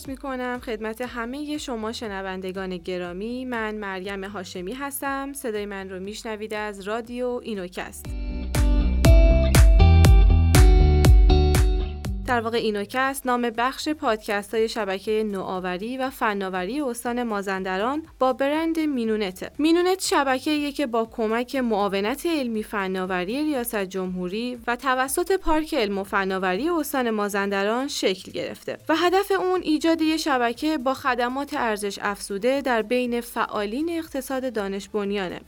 عرض سلام خدمت همه شما شنوندگان گرامی من مریم هاشمی هستم. صدای من رو میشنوید از رادیو اینوکست. در واقع اینوکست نام بخش پادکست های شبکه نوآوری و فناوری استان مازندران با برند مینونت. مینونت شبکه که با کمک معاونت علمی فناوری ریاست جمهوری و توسط پارک علم و فناوری استان مازندران شکل گرفته و هدف اون ایجاد یک شبکه با خدمات ارزش افزوده در بین فعالین اقتصاد دانش بنیانه.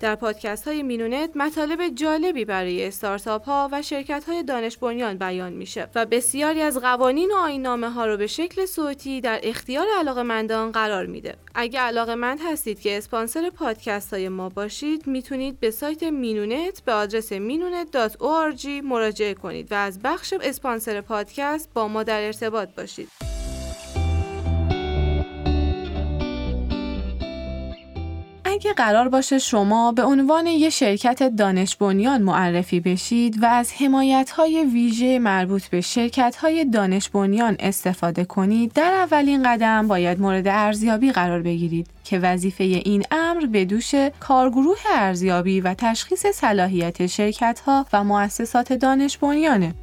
در پادکست های مینونت مطالب جالبی برای استارتاپ ها و شرکت های دانش بنیان بیان میشه و بسیاری از قوانین و آیین‌نامه ها رو به شکل صوتی در اختیار علاقه‌مندان قرار میده. اگر علاقه مند هستید که اسپانسر پادکست های ما باشید می‌تونید به سایت مینونت به آدرس مینونت.org مراجعه کنید و از بخش اسپانسر پادکست با ما در ارتباط باشید. اگه قرار باشه شما به عنوان یه شرکت دانش بنیان معرفی بشید و از حمایت های ویژه مربوط به شرکت های دانش بنیان استفاده کنید در اولین قدم باید مورد ارزیابی قرار بگیرید که وظیفه این امر به دوش کارگروه ارزیابی و تشخیص صلاحیت شرکت ها و مؤسسات دانش بنیانه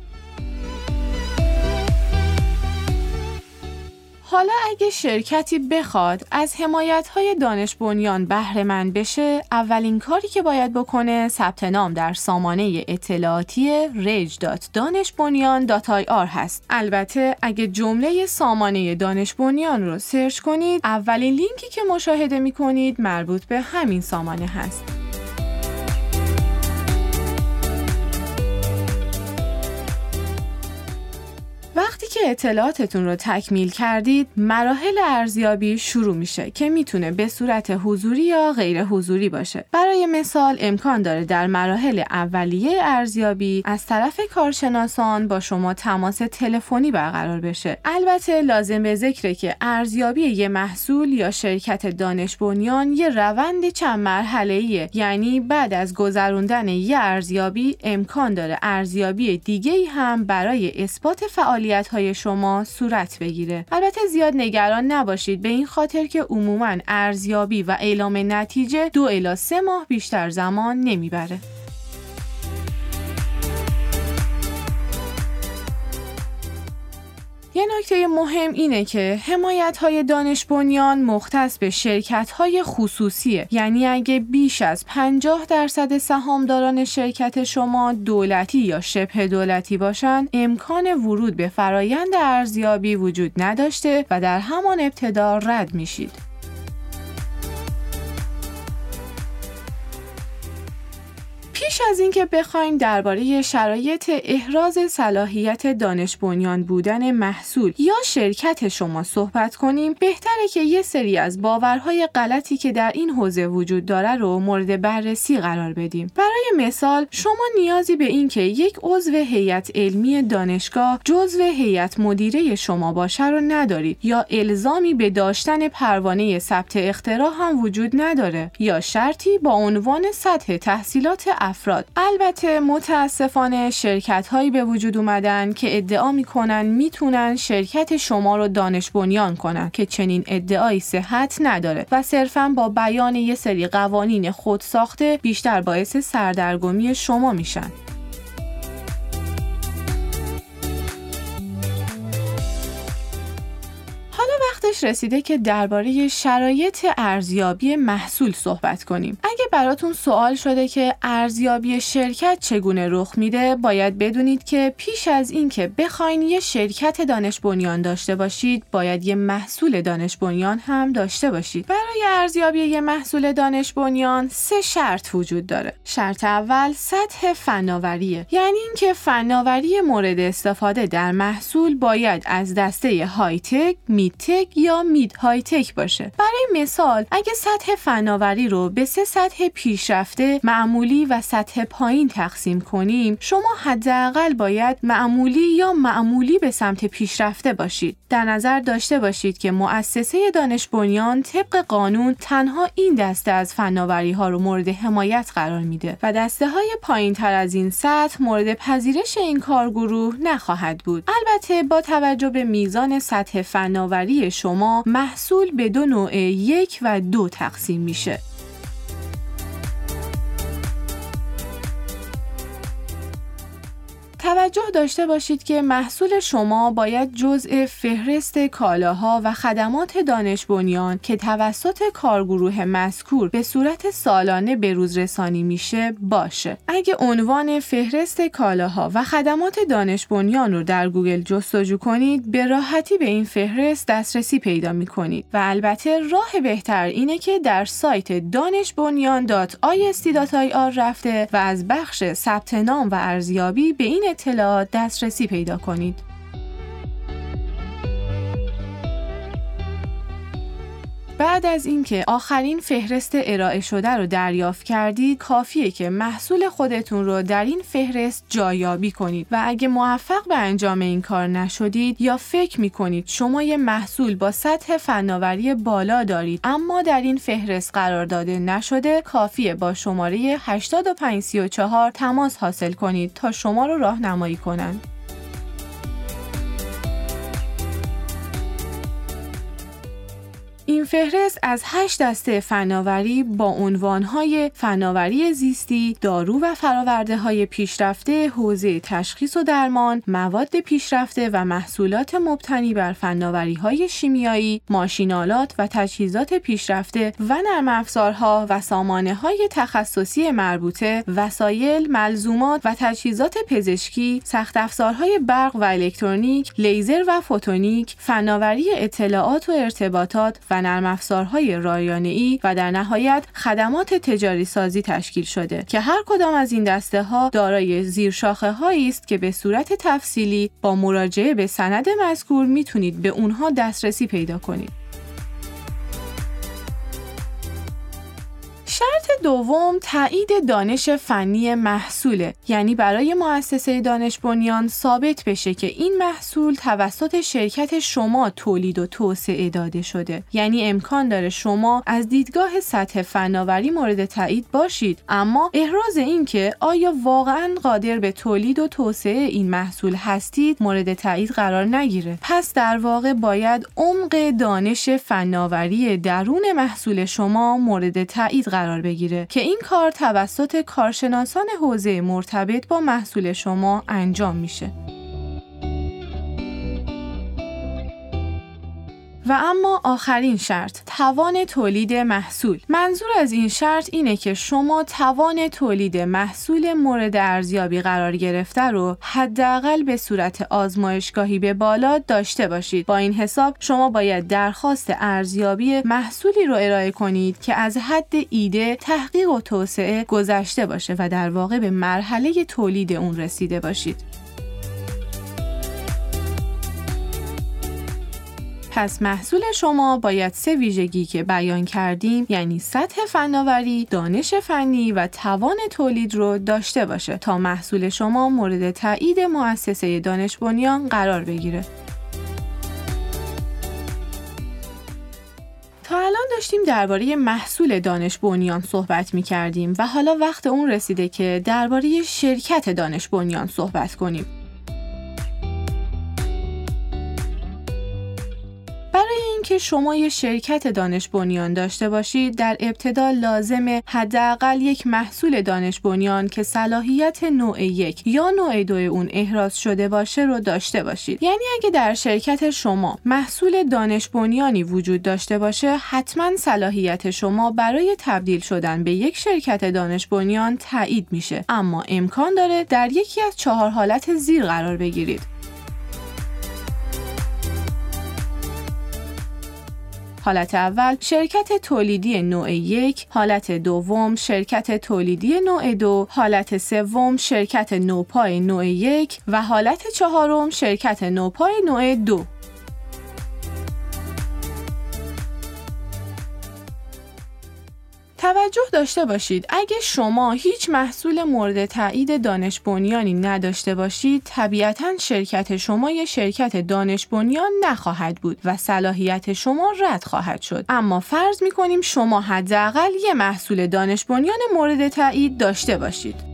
حالا اگه شرکتی بخواد از حمایت های دانش بنیان بهره مند بشه اولین کاری که باید بکنه ثبت نام در سامانه اطلاعاتی rage.danishbunyan.ir هست. البته اگه جمله سامانه دانش بنیان رو سرچ کنید اولین لینکی که مشاهده می کنید مربوط به همین سامانه هست. اطلاعاتتون رو تکمیل کردید مراحل ارزیابی شروع میشه که می‌تونه به صورت حضوری یا غیر حضوری باشه. برای مثال امکان داره در مراحل اولیه ارزیابی از طرف کارشناسان با شما تماس تلفنی برقرار بشه. البته لازم به ذکره که ارزیابی یه محصول یا شرکت دانش بنیان یه روند چند مرحله یعنی بعد از گذروندن یه ارزیابی امکان داره ارزیابی دیگه هم برای اثبات فعالیت فعالیت شما صورت بگیره. البته زیاد نگران نباشید. به این خاطر که عموما ارزیابی و اعلام نتیجه دو الی سه ماه بیشتر زمان نمی‌بره. یه نکته مهم اینه که حمایت های دانش بنیان مختص به شرکت های خصوصیه یعنی اگه بیش از 50 درصد سهامداران شرکت شما دولتی یا شبه دولتی باشن امکان ورود به فرایند ارزیابی وجود نداشته و در همان ابتدا رد میشید. پیش از اینکه بخوایم درباره شرایط احراز صلاحیت دانش بنیان بودن محصول یا شرکت شما صحبت کنیم بهتره که یه سری از باورهای غلطی که در این حوزه وجود داره رو مورد بررسی قرار بدیم. برای مثال شما نیازی به اینکه یک عضو هیئت علمی دانشگاه جزو هیئت مدیره شما باشه رو ندارید یا الزامی به داشتن پروانه ثبت اختراع هم وجود نداره یا شرطی با عنوان سطح تحصیلات افراد البته متاسفانه شرکت هایی به وجود اومدن که ادعا می‌کنن می‌تونن شرکت شما رو دانش بنیان کنن که چنین ادعایی صحت نداره و صرفا با بیان یه سری قوانین خود ساخته بیشتر باعث سردرگمی شما میشن. وقتش رسیده که درباره شرایط ارزیابی محصول صحبت کنیم. اگه براتون سوال شده که ارزیابی شرکت چگونه رخ میده، باید بدونید که پیش از اینکه بخواین یه شرکت دانش بنیان داشته باشید، باید یه محصول دانش بنیان هم داشته باشید. برای ارزیابی یه محصول دانش بنیان سه شرط وجود داره. شرط اول سطح فناوریه. یعنی اینکه فناوری مورد استفاده در محصول باید از دسته های تک، می تک یا مید های تک باشه. برای مثال اگه سطح فناوری رو به سه سطح پیشرفته معمولی و سطح پایین تقسیم کنیم شما حداقل باید معمولی یا معمولی به سمت پیشرفته باشید. در نظر داشته باشید که مؤسسه دانش بنیان طبق قانون تنها این دسته از فناوری ها رو مورد حمایت قرار میده و دسته های پایین تر از این سطح مورد پذیرش این کارگروه نخواهد بود. البته با توجه به میزان سطح فناوری شما محصول به دو نوع یک و دو تقسیم میشه. توجه داشته باشید که محصول شما باید جزء فهرست کالاها و خدمات دانش بنیان که توسط کارگروه مذکور به صورت سالانه به روز رسانی میشه باشه. اگه عنوان فهرست کالاها و خدمات دانش بنیان رو در گوگل جستجو کنید به راحتی به این فهرست دسترسی پیدا می کنید و البته راه بهتر اینه که در سایت دانشبنیان.ist.ir رفته و از بخش ثبت نام و ارزیابی به این اطلاعات دسترسی پیدا کنید. بعد از اینکه آخرین فهرست ارائه شده رو دریافت کردید کافیه که محصول خودتون رو در این فهرست جایابی کنید و اگه موفق به انجام این کار نشدید یا فکر می‌کنید شما یه محصول با سطح فناوری بالا دارید اما در این فهرست قرار داده نشده کافیه با شماره 8534 تماس حاصل کنید تا شما رو راهنمایی کنند. این فهرست از هشت دسته فناوری با عنوانهای فناوری زیستی، دارو و فراورده های پیشرفته، حوزه تشخیص و درمان، مواد پیشرفته و محصولات مبتنی بر فناوری های شیمیایی، ماشینالات و تجهیزات پیشرفته و نرم افزارها و سامانه های تخصصی مربوطه، وسایل، ملزومات و تجهیزات پزشکی، سخت افزارهای برق و الکترونیک، لیزر و فوتونیک، فناوری اطلاعات و ارتباطات و نرم افزارهای رایانه ای و در نهایت خدمات تجاری سازی تشکیل شده که هر کدام از این دسته ها دارای زیرشاخه هایی است که به صورت تفصیلی با مراجعه به سند مذکور می‌تونید به اونها دسترسی پیدا کنید. شرط دوم تایید دانش فنی محصوله. یعنی برای مؤسسه دانش بنیان ثابت بشه که این محصول توسط شرکت شما تولید و توسعه داده شده. یعنی امکان داره شما از دیدگاه سطح فناوری مورد تایید باشید. اما احراز این که آیا واقعا قادر به تولید و توسعه این محصول هستید مورد تایید قرار نگیره. پس در واقع باید عمق دانش فناوری درون محصول شما مورد تایید قرار قرار بگیره که این کار توسط کارشناسان حوزه مرتبط با محصول شما انجام میشه. و اما آخرین شرط توان تولید محصول. منظور از این شرط اینه که شما توان تولید محصول مورد ارزیابی قرار گرفته رو حداقل به صورت آزمایشگاهی به بالا داشته باشید. با این حساب شما باید درخواست ارزیابی محصولی رو ارائه کنید که از حد ایده تحقیق و توسعه گذشته باشه و در واقع به مرحله تولید اون رسیده باشید. پس محصول شما باید سه ویژگی که بیان کردیم یعنی سطح فناوری، دانش فنی و توان تولید رو داشته باشه تا محصول شما مورد تایید مؤسسه دانش بنیان قرار بگیره. تا الان داشتیم درباره محصول دانش بنیان صحبت می کردیم و حالا وقت اون رسیده که درباره شرکت دانش بنیان صحبت کنیم. که شما یه شرکت دانش بنیان داشته باشید در ابتدا لازم حداقل یک محصول دانش بنیان که صلاحیت نوع یک یا نوع دو اون احراز شده باشه رو داشته باشید. یعنی اگه در شرکت شما محصول دانش بنیانی وجود داشته باشه حتما صلاحیت شما برای تبدیل شدن به یک شرکت دانش بنیان تایید میشه. اما امکان داره در یکی از چهار حالت زیر قرار بگیرید. حالت اول شرکت تولیدی نوع یک، حالت دوم شرکت تولیدی نوع دو، حالت سوم شرکت نوپای نوع یک و حالت چهارم شرکت نوپای نوع دو. توجه داشته باشید. اگه شما هیچ محصول مورد تایید دانش بنیانی نداشته باشید طبیعتا شرکت شما یه شرکت دانش بنیان نخواهد بود و صلاحیت شما رد خواهد شد. اما فرض می کنیم شما حداقل یه محصول دانش بنیان مورد تایید داشته باشید.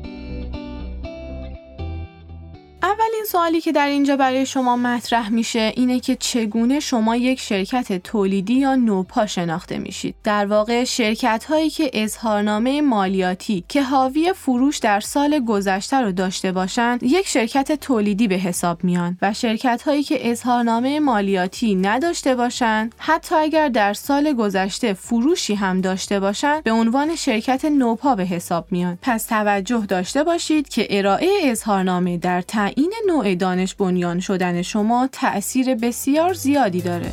اولین سوالی که در اینجا برای شما مطرح میشه اینه که چگونه شما یک شرکت تولیدی یا نوپا شناخته میشید. در واقع شرکت هایی که اظهارنامه مالیاتی که حاوی فروش در سال گذشته رو داشته باشند، یک شرکت تولیدی به حساب میان و شرکت هایی که اظهارنامه مالیاتی نداشته باشند، حتی اگر در سال گذشته فروشی هم داشته باشند، به عنوان شرکت نوپا به حساب میان. پس توجه داشته باشید که ارائه اظهارنامه در این نوع دانش بنیان شدن شما تأثیر بسیار زیادی داره.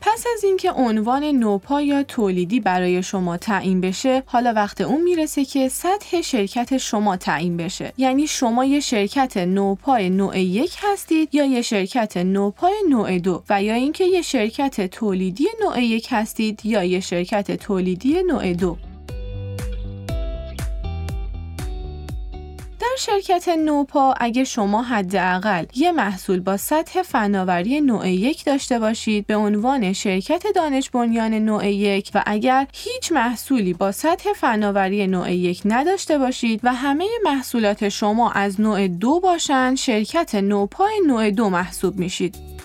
پس از اینکه عنوان نوپا یا تولیدی برای شما تعیین بشه حالا وقت اون می‌رسه که سطح شرکت شما تعیین بشه یعنی شما یه شرکت نوپای نوع یک هستید یا یه شرکت نوپای نوع دو و یا اینکه یه شرکت تولیدی نوع یک هستید یا یه شرکت تولیدی نوع دو شرکت نوپا اگه شما حداقل یه محصول با سطح فناوری نوع یک داشته باشید به عنوان شرکت دانش بنیان نوع یک و اگر هیچ محصولی با سطح فناوری نوع یک نداشته باشید و همه محصولات شما از نوع دو باشند شرکت نوپا نوع دو محسوب میشید.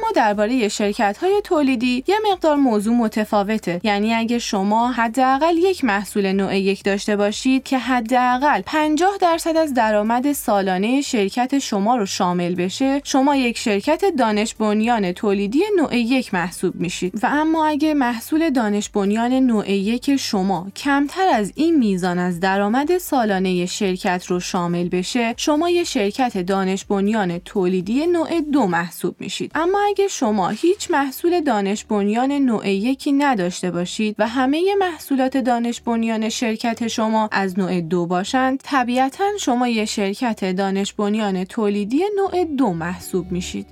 اما درباره شرکت های تولیدی یه مقدار موضوع متفاوته. یعنی اگه شما حداقل یک محصول نوع یک داشته باشید که حداقل 50 درصد از درآمد سالانه شرکت شما رو شامل بشه شما یک شرکت دانش بنیان تولیدی نوع یک محسوب میشید. و اما اگه محصول دانش بنیان نوع یک شما کمتر از این میزان از درآمد سالانه شرکت رو شامل بشه شما یک شرکت دانش بنیان تولیدی نوع دو محسوب میشید. اما اگه شما هیچ محصول دانش بنیان نوع یکی نداشته باشید و همه محصولات دانش بنیان شرکت شما از نوع دو باشند طبیعتا شما یک شرکت دانش بنیان تولیدی نوع دو محسوب میشید.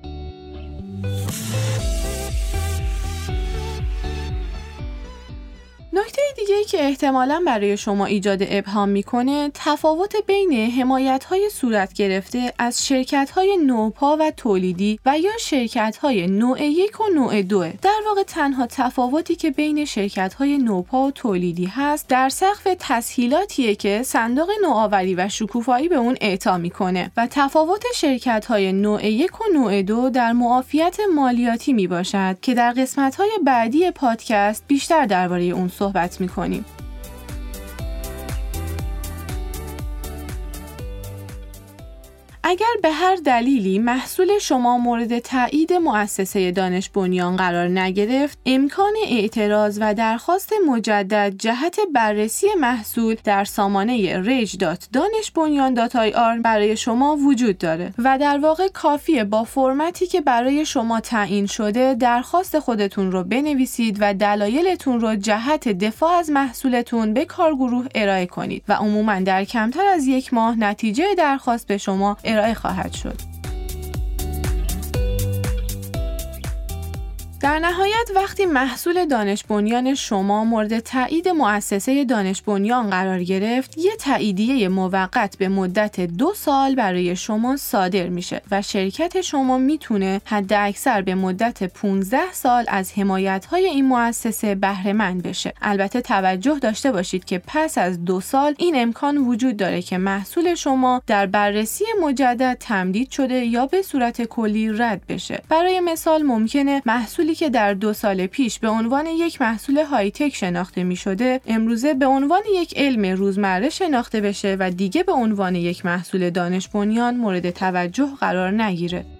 نکته دیگه که احتمالا برای شما ایجاد ابهام می‌کنه تفاوت بین حمایت های صورت گرفته از شرکت های نوپا و تولیدی و یا شرکت های نوع یک و نوع دوه در واقع تنها تفاوتی که بین شرکت های نوپا و تولیدی هست در سقف تسهیلاتیه که صندوق نوآوری و شکوفایی به اون اعطا می‌کنه و تفاوت شرکت های نوع یک و نوع دو در معافیت مالیاتی می باشد که در قسمت های بعدی پادکست بیشتر درباره اون صحبت می‌کنیم. اگر به هر دلیلی محصول شما مورد تایید مؤسسه دانش بنیان قرار نگرفت، امکان اعتراض و درخواست مجدد جهت بررسی محصول در سامانه rage.danishbunyan.ir برای شما وجود داره و در واقع کافیه با فرمتی که برای شما تعیین شده درخواست خودتون رو بنویسید و دلایلتون رو جهت دفاع از محصولتون به کارگروه ارائه کنید و عموما در کمتر از یک ماه نتیجه درخواست به شما ارائه خواهد شد. در نهایت وقتی محصول دانش بنیان شما مورد تایید مؤسسه دانش بنیان قرار گرفت یک تاییدیه موقت به مدت دو سال برای شما صادر میشه و شرکت شما می‌تونه حد اکثر به مدت 15 سال از حمایت های این مؤسسه بهره مند بشه. البته توجه داشته باشید که پس از دو سال این امکان وجود داره که محصول شما در بررسی مجدد تمدید شده یا به صورت کلی رد بشه. برای مثال ممکنه محصول که در دو سال پیش به عنوان یک محصول های تک شناخته می شده امروزه به عنوان یک علم روزمره شناخته بشه و دیگه به عنوان یک محصول دانش بنیان مورد توجه قرار نگیره.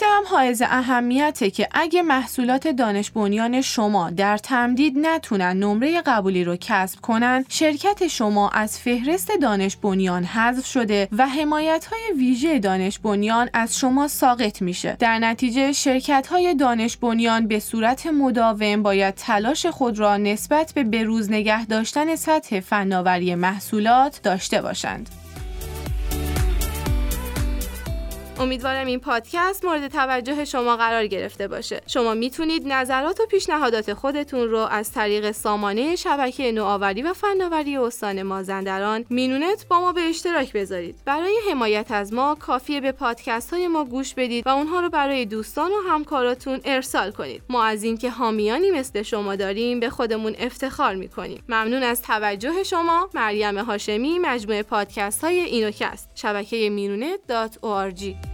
نکته هم حائز اهمیته که اگه محصولات دانش بنیان شما در تمدید نتونن نمره قبولی رو کسب کنن شرکت شما از فهرست دانش بنیان حذف شده و حمایت های ویژه دانش بنیان از شما ساقط میشه. در نتیجه شرکت های دانش بنیان به صورت مداوم باید تلاش خود را نسبت به بروز نگه داشتن سطح فناوری محصولات داشته باشند. امیدوارم این پادکست مورد توجه شما قرار گرفته باشه. شما می‌تونید نظرات و پیشنهادات خودتون رو از طریق سامانه شبکه نوآوری و فناوری استان مازندران مینونت با ما به اشتراک بذارید. برای حمایت از ما کافیه به پادکست های ما گوش بدید و اونها رو برای دوستان و همکاراتون ارسال کنید. ما از اینکه حامیانی مثل شما داریم به خودمون افتخار می‌کنیم. ممنون از توجه شما. مریم هاشمی مجموعه پادکست های اینوکست شبکه مینونت.org